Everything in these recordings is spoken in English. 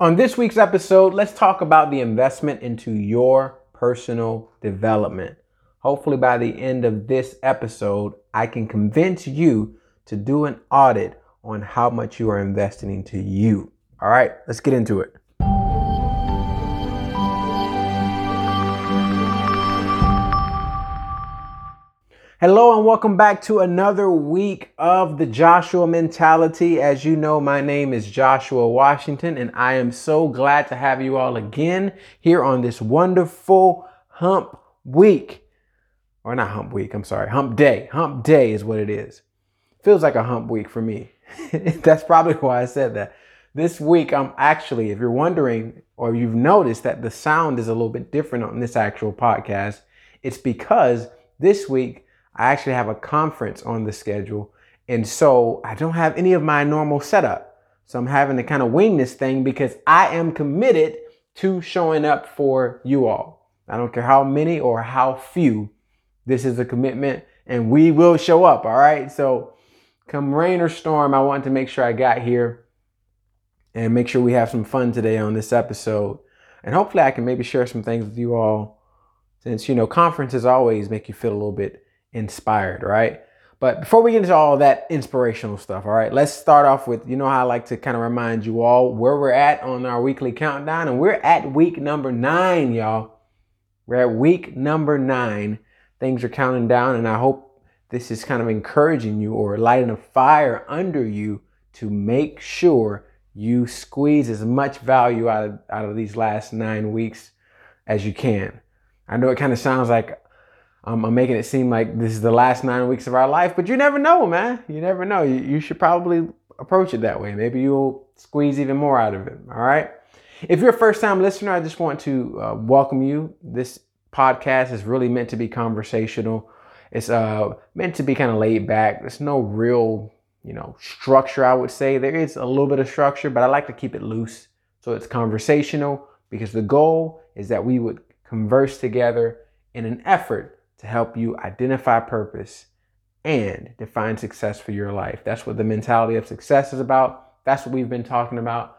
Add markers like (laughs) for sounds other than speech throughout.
On this week's episode, let's talk about the investment into your personal development. Hopefully, by the end of this episode, I can convince you to do an audit on how much you are investing into you. All right, let's get into it. Hello and welcome back to another week of the Joshua Mentality. As you know, my name is Joshua Washington, and I am so glad to have you all again here on this wonderful hump week. Or not hump week, I'm sorry, hump day. Hump day is what it is. Feels like a hump week for me. (laughs) That's probably why I said that. This week, I'm actually, if you're wondering or you've noticed that the sound is a little bit different on this actual podcast, it's because this week, I actually have a conference on the schedule. And so I don't have any of my normal setup. So I'm having to kind of wing this thing because I am committed to showing up for you all. I don't care how many or how few, this is a commitment and we will show up. All right. So come rain or storm, I want to make sure I got here and make sure we have some fun today on this episode. And hopefully I can maybe share some things with you all since, you know, conferences always make you feel a little bit inspired, right? But before we get into all that inspirational stuff, all right, let's start off with you know how I like to kind of remind you all where we're at on our weekly countdown, and we're at week number nine, y'all. We're at week number nine. Things are counting down, and I hope this is kind of encouraging you or lighting a fire under you to make sure you squeeze as much value out of, out of these last nine weeks as you can. I know it kind of sounds like um, I'm making it seem like this is the last nine weeks of our life, but you never know, man. You never know. You, you should probably approach it that way. Maybe you'll squeeze even more out of it. All right. If you're a first time listener, I just want to uh, welcome you. This podcast is really meant to be conversational. It's uh, meant to be kind of laid back. There's no real, you know, structure, I would say. There is a little bit of structure, but I like to keep it loose. So it's conversational because the goal is that we would converse together in an effort to help you identify purpose and define success for your life. That's what the mentality of success is about. That's what we've been talking about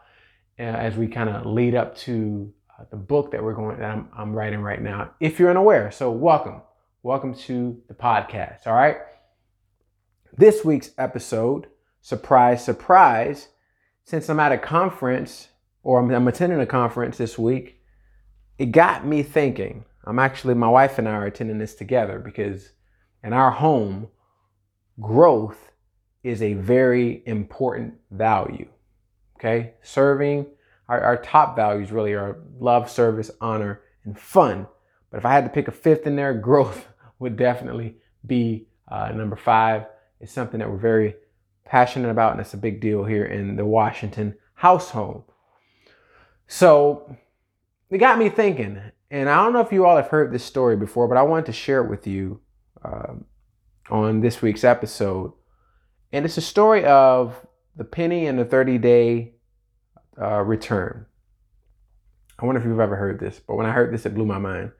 uh, as we kind of lead up to uh, the book that we're going that I'm, I'm writing right now. If you're unaware, so welcome, welcome to the podcast. All right. This week's episode, surprise, surprise, since I'm at a conference or I'm, I'm attending a conference this week, it got me thinking I'm actually, my wife and I are attending this together because in our home, growth is a very important value. Okay. Serving, our, our top values really are love, service, honor, and fun. But if I had to pick a fifth in there, (laughs) growth would definitely be uh, number five. It's something that we're very passionate about, and it's a big deal here in the Washington household. So it got me thinking and I don't know if you all have heard this story before, but I wanted to share it with you uh, on this week's episode. And it's a story of the penny and the 30 day uh, return. I wonder if you've ever heard this, but when I heard this, it blew my mind.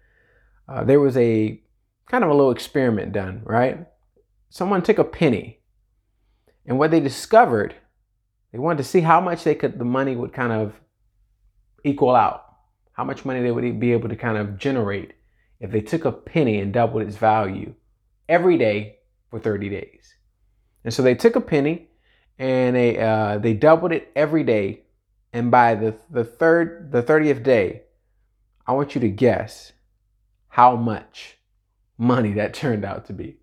Uh, there was a kind of a little experiment done, right? Someone took a penny, and what they discovered, they wanted to see how much they could, the money would kind of equal out how much money they would be able to kind of generate if they took a penny and doubled its value every day for 30 days. And so they took a penny and they uh, they doubled it every day. And by the the third the 30th day, I want you to guess how much money that (laughs) turned out to be.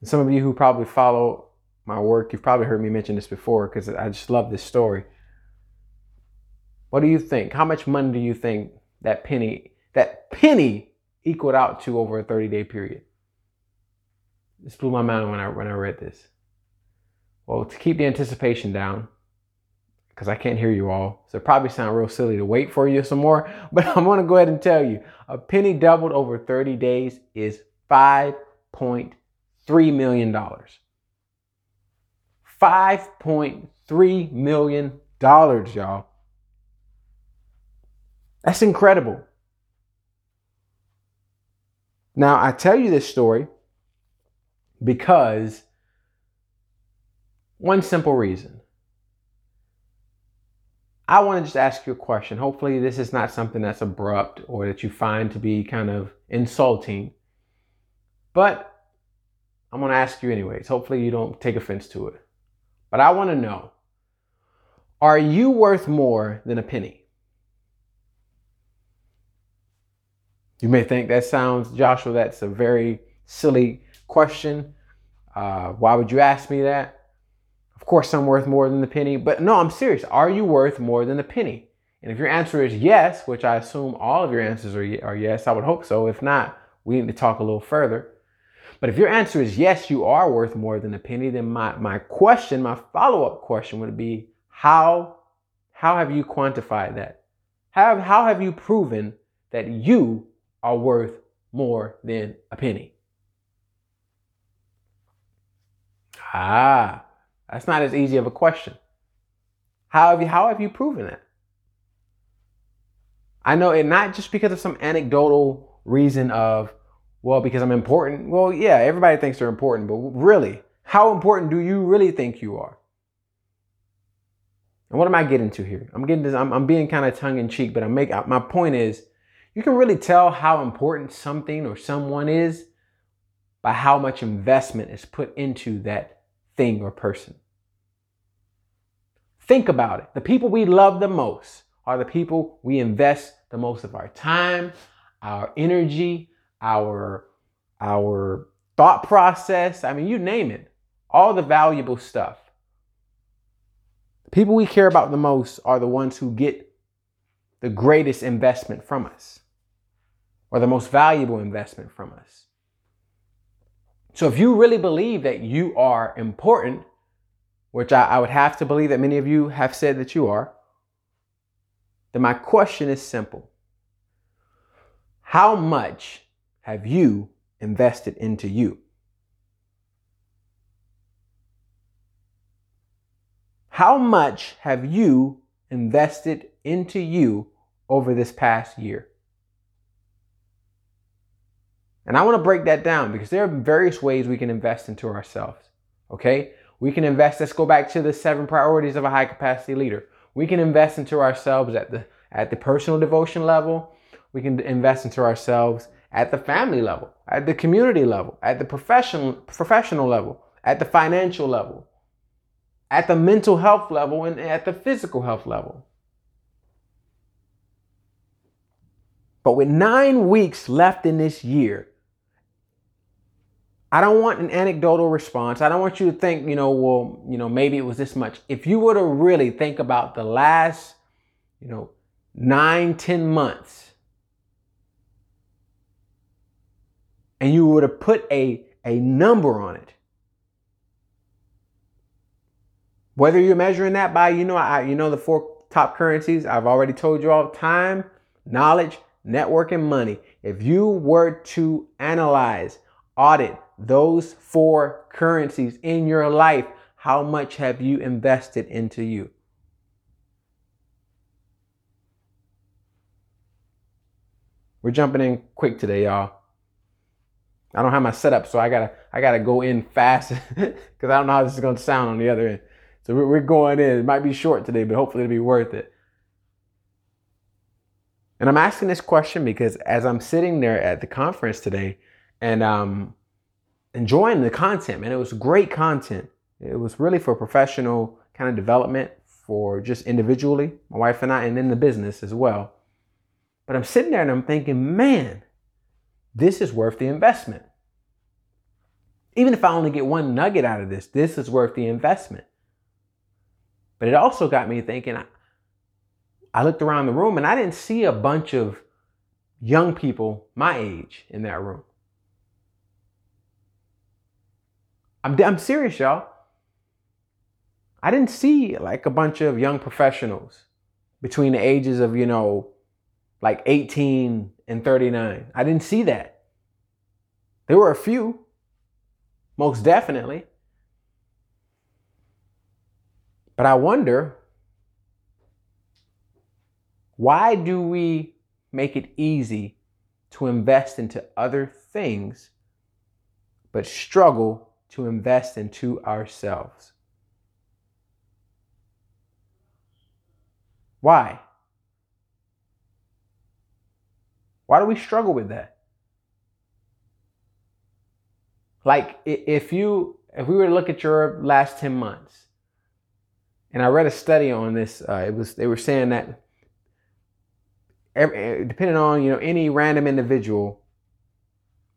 And some of you who probably follow my work, you've probably heard me mention this before because I just love this story. What do you think? How much money do you think that penny that penny equaled out to over a 30 day period? This blew my mind when I when I read this. Well, to keep the anticipation down, because I can't hear you all, so it probably sound real silly to wait for you some more. (laughs) But I'm gonna go ahead and tell you, a penny doubled over 30 days is 5.3 million dollars. 5.3 million dollars, y'all. That's incredible. Now, I tell you this story because one simple reason. I want to just ask you a question. Hopefully, this is not something that's abrupt or that you find to be kind of insulting. But I'm going to ask you anyways. Hopefully, you don't take offense to it. But I want to know are you worth more than a penny? You may think that sounds, Joshua, that's a very silly question. Uh, why would you ask me that? Of course, I'm worth more than the penny, but no, I'm serious. Are you worth more than the penny? And if your answer is yes, which I assume all of your answers are, are yes, I would hope so. If not, we need to talk a little further. But if your answer is yes, you are worth more than a penny, then my, my question, my follow up question would be how, how have you quantified that? How, how have you proven that you are worth more than a penny? Ah, that's not as easy of a question. How have you, how have you proven that? I know it not just because of some anecdotal reason of, well, because I'm important. Well, yeah, everybody thinks they're important, but really, how important do you really think you are? And what am I getting to here? I'm getting this, I'm, I'm being kind of tongue in cheek, but I make my point is you can really tell how important something or someone is by how much investment is put into that thing or person. Think about it. The people we love the most are the people we invest the most of our time, our energy, our our thought process. I mean, you name it. All the valuable stuff. The people we care about the most are the ones who get the greatest investment from us or the most valuable investment from us. So if you really believe that you are important, which I, I, would have to believe that many of you have said that you are, then my question is simple. How much have you invested into you? How much have you invested into you over this past year? And I want to break that down because there are various ways we can invest into ourselves. Okay? We can invest, let's go back to the seven priorities of a high capacity leader. We can invest into ourselves at the at the personal devotion level. We can invest into ourselves at the family level, at the community level, at the professional professional level, at the financial level, at the mental health level, and at the physical health level. But with nine weeks left in this year, I don't want an anecdotal response. I don't want you to think, you know, well, you know, maybe it was this much. If you were to really think about the last, you know, nine, ten months, and you were to put a, a number on it, whether you're measuring that by, you know, I, you know, the four top currencies, I've already told you all time, knowledge, network, and money. If you were to analyze, audit, those four currencies in your life, how much have you invested into you? We're jumping in quick today, y'all. I don't have my setup, so I gotta I gotta go in fast (laughs) because I don't know how this is gonna sound on the other end. So we're going in. It might be short today, but hopefully it'll be worth it. And I'm asking this question because as I'm sitting there at the conference today, and um, enjoying the content, man. It was great content. It was really for professional kind of development for just individually, my wife and I, and in the business as well. But I'm sitting there and I'm thinking, man, this is worth the investment. Even if I only get one nugget out of this, this is worth the investment. But it also got me thinking, I, I looked around the room and I didn't see a bunch of young people my age in that room. I'm, I'm serious, y'all. I didn't see like a bunch of young professionals between the ages of, you know, like 18 and 39. I didn't see that. There were a few, most definitely. But I wonder why do we make it easy to invest into other things but struggle to invest into ourselves. Why? Why do we struggle with that? Like if you if we were to look at your last 10 months, and I read a study on this, uh, it was they were saying that every, depending on you know any random individual,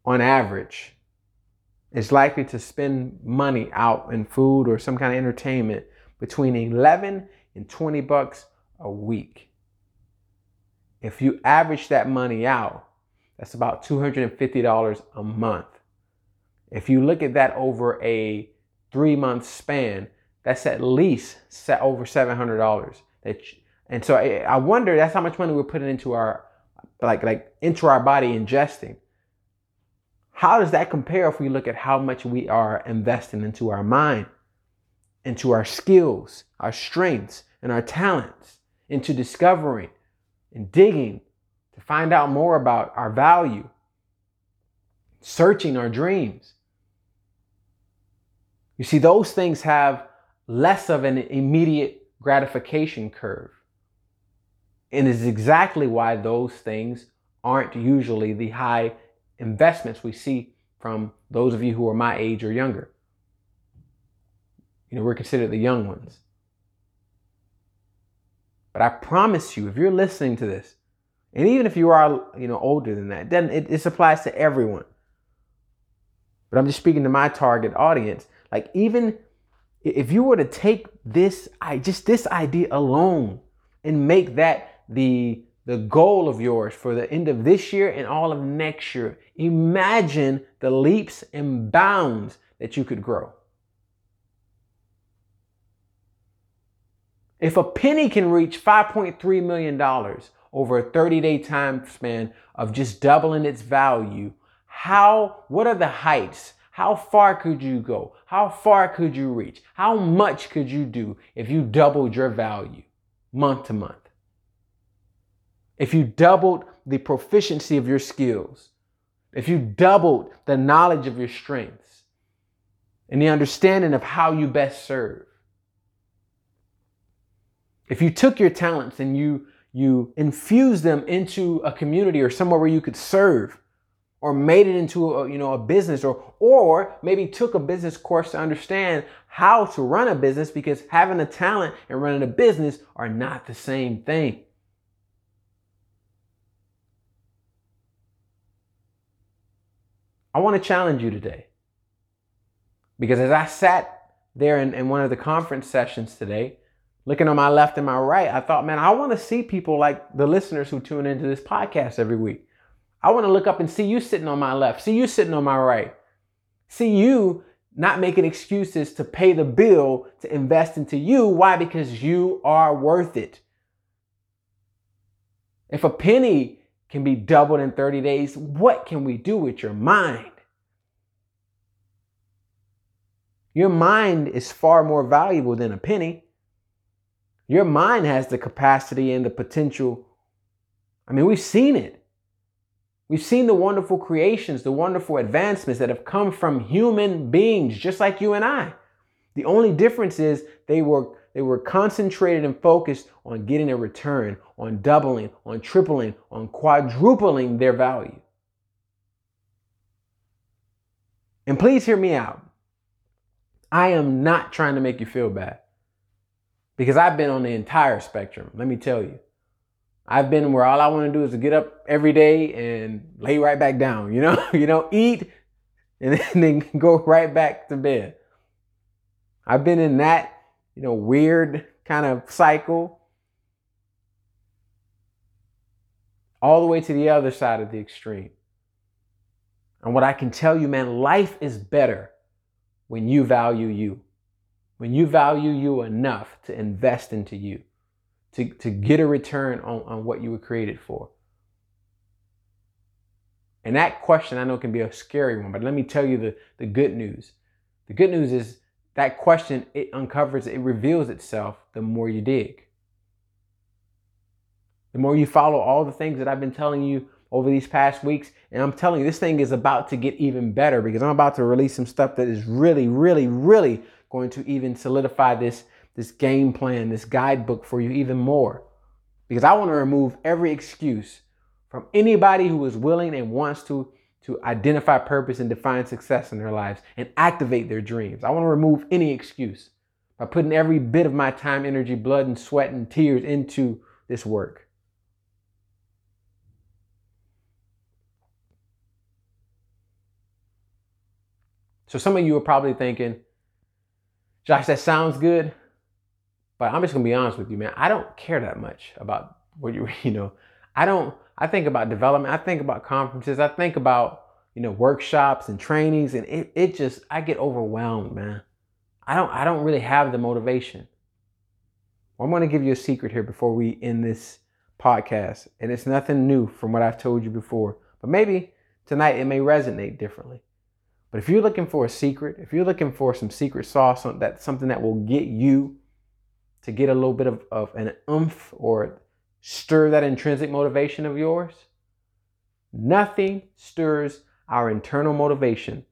on average, is likely to spend money out in food or some kind of entertainment between 11 and 20 bucks a week. If you average that money out, that's about $250 a month. If you look at that over a three month span, that's at least set over $700. And so I wonder that's how much money we're putting into our like like into our body ingesting. How does that compare if we look at how much we are investing into our mind, into our skills, our strengths, and our talents, into discovering and digging to find out more about our value, searching our dreams? You see, those things have less of an immediate gratification curve. And is exactly why those things aren't usually the high investments we see from those of you who are my age or younger. You know, we're considered the young ones. But I promise you, if you're listening to this, and even if you are, you know, older than that, then it, it applies to everyone. But I'm just speaking to my target audience. Like even if you were to take this, I just this idea alone and make that the the goal of yours for the end of this year and all of next year. Imagine the leaps and bounds that you could grow. If a penny can reach $5.3 million over a 30 day time span of just doubling its value, how, what are the heights? How far could you go? How far could you reach? How much could you do if you doubled your value month to month? If you doubled the proficiency of your skills, if you doubled the knowledge of your strengths and the understanding of how you best serve, if you took your talents and you you infused them into a community or somewhere where you could serve or made it into a, you know a business or or maybe took a business course to understand how to run a business because having a talent and running a business are not the same thing I want to challenge you today. Because as I sat there in, in one of the conference sessions today, looking on my left and my right, I thought, man, I want to see people like the listeners who tune into this podcast every week. I want to look up and see you sitting on my left, see you sitting on my right, see you not making excuses to pay the bill to invest into you. Why? Because you are worth it. If a penny can be doubled in 30 days. What can we do with your mind? Your mind is far more valuable than a penny. Your mind has the capacity and the potential. I mean, we've seen it. We've seen the wonderful creations, the wonderful advancements that have come from human beings just like you and I. The only difference is they were they were concentrated and focused on getting a return, on doubling, on tripling, on quadrupling their value. And please hear me out. I am not trying to make you feel bad because I've been on the entire spectrum. Let me tell you. I've been where all I want to do is to get up every day and lay right back down, you know, (laughs) you know, eat and (laughs) then go right back to bed. I've been in that you know, weird kind of cycle. All the way to the other side of the extreme. And what I can tell you, man, life is better when you value you. When you value you enough to invest into you, to, to get a return on, on what you were created for. And that question I know can be a scary one, but let me tell you the, the good news. The good news is that question it uncovers it reveals itself the more you dig. The more you follow all the things that i've been telling you over these past weeks and i'm telling you this thing is about to get even better because i'm about to release some stuff that is really really really going to even solidify this this game plan this guidebook for you even more. Because I want to remove every excuse from anybody who is willing and wants to to identify purpose and define success in their lives and activate their dreams. I want to remove any excuse by putting every bit of my time, energy, blood, and sweat and tears into this work. So some of you are probably thinking, Josh, that sounds good, but I'm just gonna be honest with you, man. I don't care that much about what you, (laughs) you know, I don't, I think about development, I think about conferences, I think about, you know, workshops and trainings, and it, it just, I get overwhelmed, man. I don't, I don't really have the motivation. Well, I'm gonna give you a secret here before we end this podcast, and it's nothing new from what I've told you before, but maybe tonight it may resonate differently. But if you're looking for a secret, if you're looking for some secret sauce, that's something that will get you to get a little bit of, of an oomph or stir that intrinsic motivation of yours, nothing stirs our internal motivation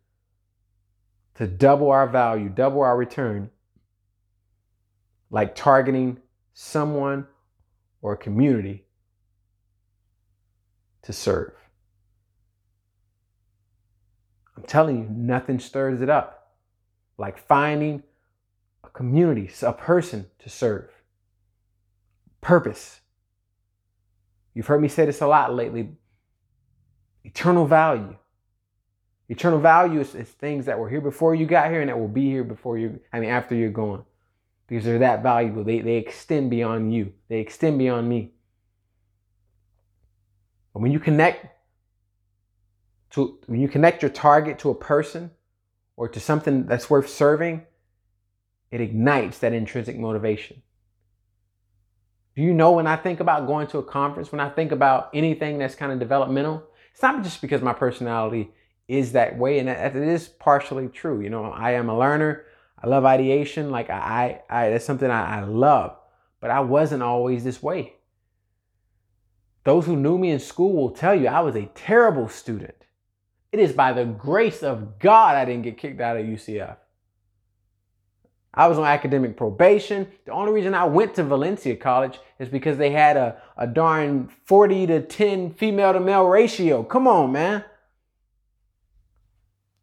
to double our value, double our return, like targeting someone or a community to serve. I'm telling you, nothing stirs it up like finding a community, a person to serve. Purpose. You've heard me say this a lot lately. Eternal value. Eternal value is, is, things that were here before you got here and that will be here before you, I mean, after you're gone. Because they're that valuable. They, they extend beyond you, they extend beyond me. But when you connect to when you connect your target to a person or to something that's worth serving, it ignites that intrinsic motivation. Do you know when I think about going to a conference, when I think about anything that's kind of developmental, it's not just because my personality is that way, and it is partially true. You know, I am a learner. I love ideation. Like I, I, that's something I, I love. But I wasn't always this way. Those who knew me in school will tell you I was a terrible student. It is by the grace of God I didn't get kicked out of UCF. I was on academic probation. The only reason I went to Valencia College is because they had a, a darn 40 to 10 female to male ratio. Come on, man.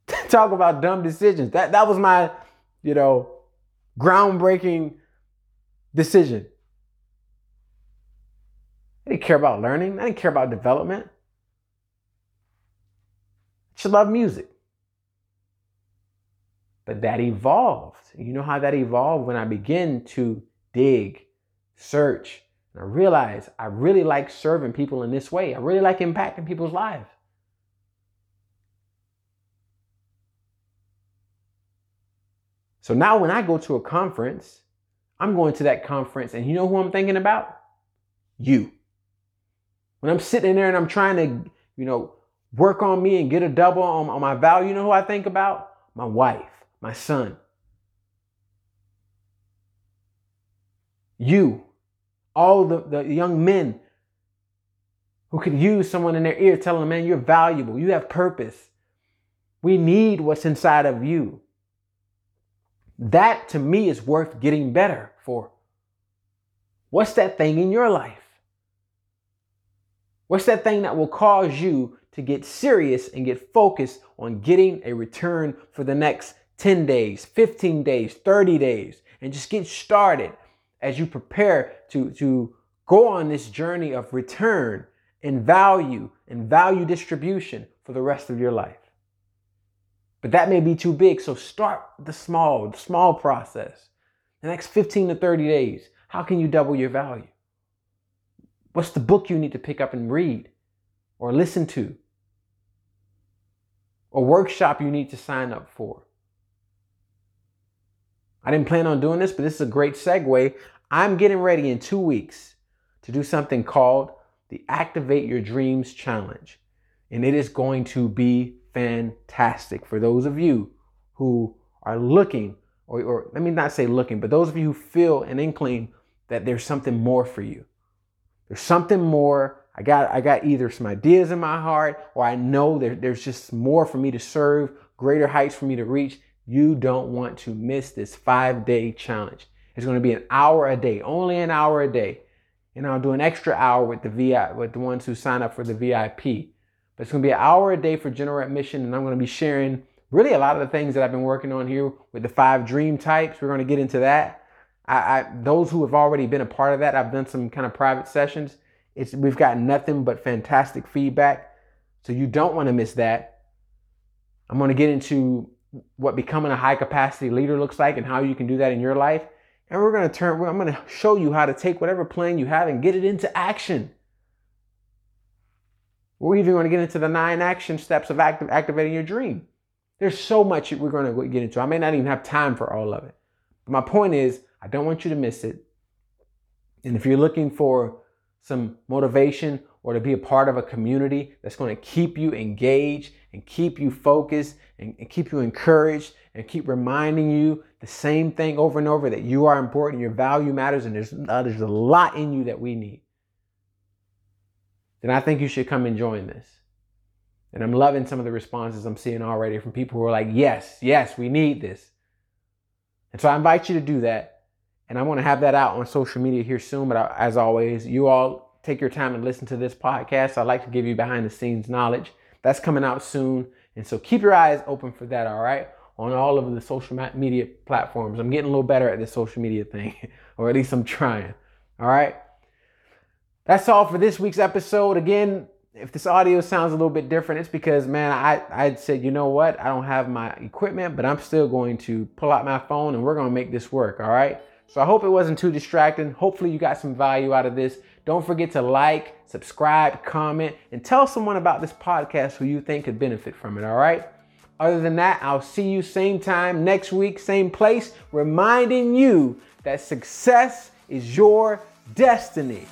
(laughs) Talk about dumb decisions. That, that was my, you know, groundbreaking decision. I didn't care about learning. I didn't care about development should love music. But that evolved. You know how that evolved when I began to dig, search, and I realized I really like serving people in this way. I really like impacting people's lives. So now when I go to a conference, I'm going to that conference and you know who I'm thinking about? You. When I'm sitting there and I'm trying to, you know, work on me and get a double on, on my value, you know who I think about? My wife, my son. You, all the, the young men who could use someone in their ear telling them, man, you're valuable, you have purpose. We need what's inside of you. That to me is worth getting better for. What's that thing in your life? What's that thing that will cause you to get serious and get focused on getting a return for the next 10 days, 15 days, 30 days, and just get started as you prepare to, to go on this journey of return and value and value distribution for the rest of your life. But that may be too big, so start the small, the small process. The next 15 to 30 days, how can you double your value? What's the book you need to pick up and read or listen to a workshop you need to sign up for. I didn't plan on doing this, but this is a great segue. I'm getting ready in two weeks to do something called the Activate Your Dreams Challenge. And it is going to be fantastic for those of you who are looking, or, or let me not say looking, but those of you who feel an inkling that there's something more for you. There's something more I got I got either some ideas in my heart or I know there, there's just more for me to serve, greater heights for me to reach. You don't want to miss this five day challenge. It's going to be an hour a day, only an hour a day. and I'll do an extra hour with the VI with the ones who sign up for the VIP. But it's gonna be an hour a day for general admission, and I'm gonna be sharing really a lot of the things that I've been working on here with the five dream types. We're gonna get into that. I, I those who have already been a part of that, I've done some kind of private sessions. It's we've got nothing but fantastic feedback. So you don't want to miss that. I'm going to get into what becoming a high capacity leader looks like and how you can do that in your life. And we're going to turn, I'm going to show you how to take whatever plan you have and get it into action. We're even going to get into the nine action steps of active, activating your dream. There's so much we're going to get into. I may not even have time for all of it. But my point is, I don't want you to miss it. And if you're looking for some motivation or to be a part of a community that's going to keep you engaged and keep you focused and, and, keep you encouraged and keep reminding you the same thing over and over that you are important, your value matters, and there's, uh, there's a lot in you that we need, then I think you should come and join this. And I'm loving some of the responses I'm seeing already from people who are like, yes, yes, we need this. And so I invite you to do that. And I want to have that out on social media here soon. But I, as always, you all take your time and listen to this podcast. I'd like to give you behind the scenes knowledge. That's coming out soon. And so keep your eyes open for that, all right? On all of the social media platforms. I'm getting a little better at this social media thing, (laughs) or at least I'm trying, all right? That's all for this week's episode. Again, if this audio sounds a little bit different, it's because, man, I, I said, you know what? I don't have my equipment, but I'm still going to pull out my phone and we're going to make this work, all right? So I hope it wasn't too distracting. Hopefully, you got some value out of this. Don't forget to like, subscribe, comment, and tell someone about this podcast who you think could benefit from it, all right? Other than that, I'll see you same time next week, same place, reminding you that success is your destiny.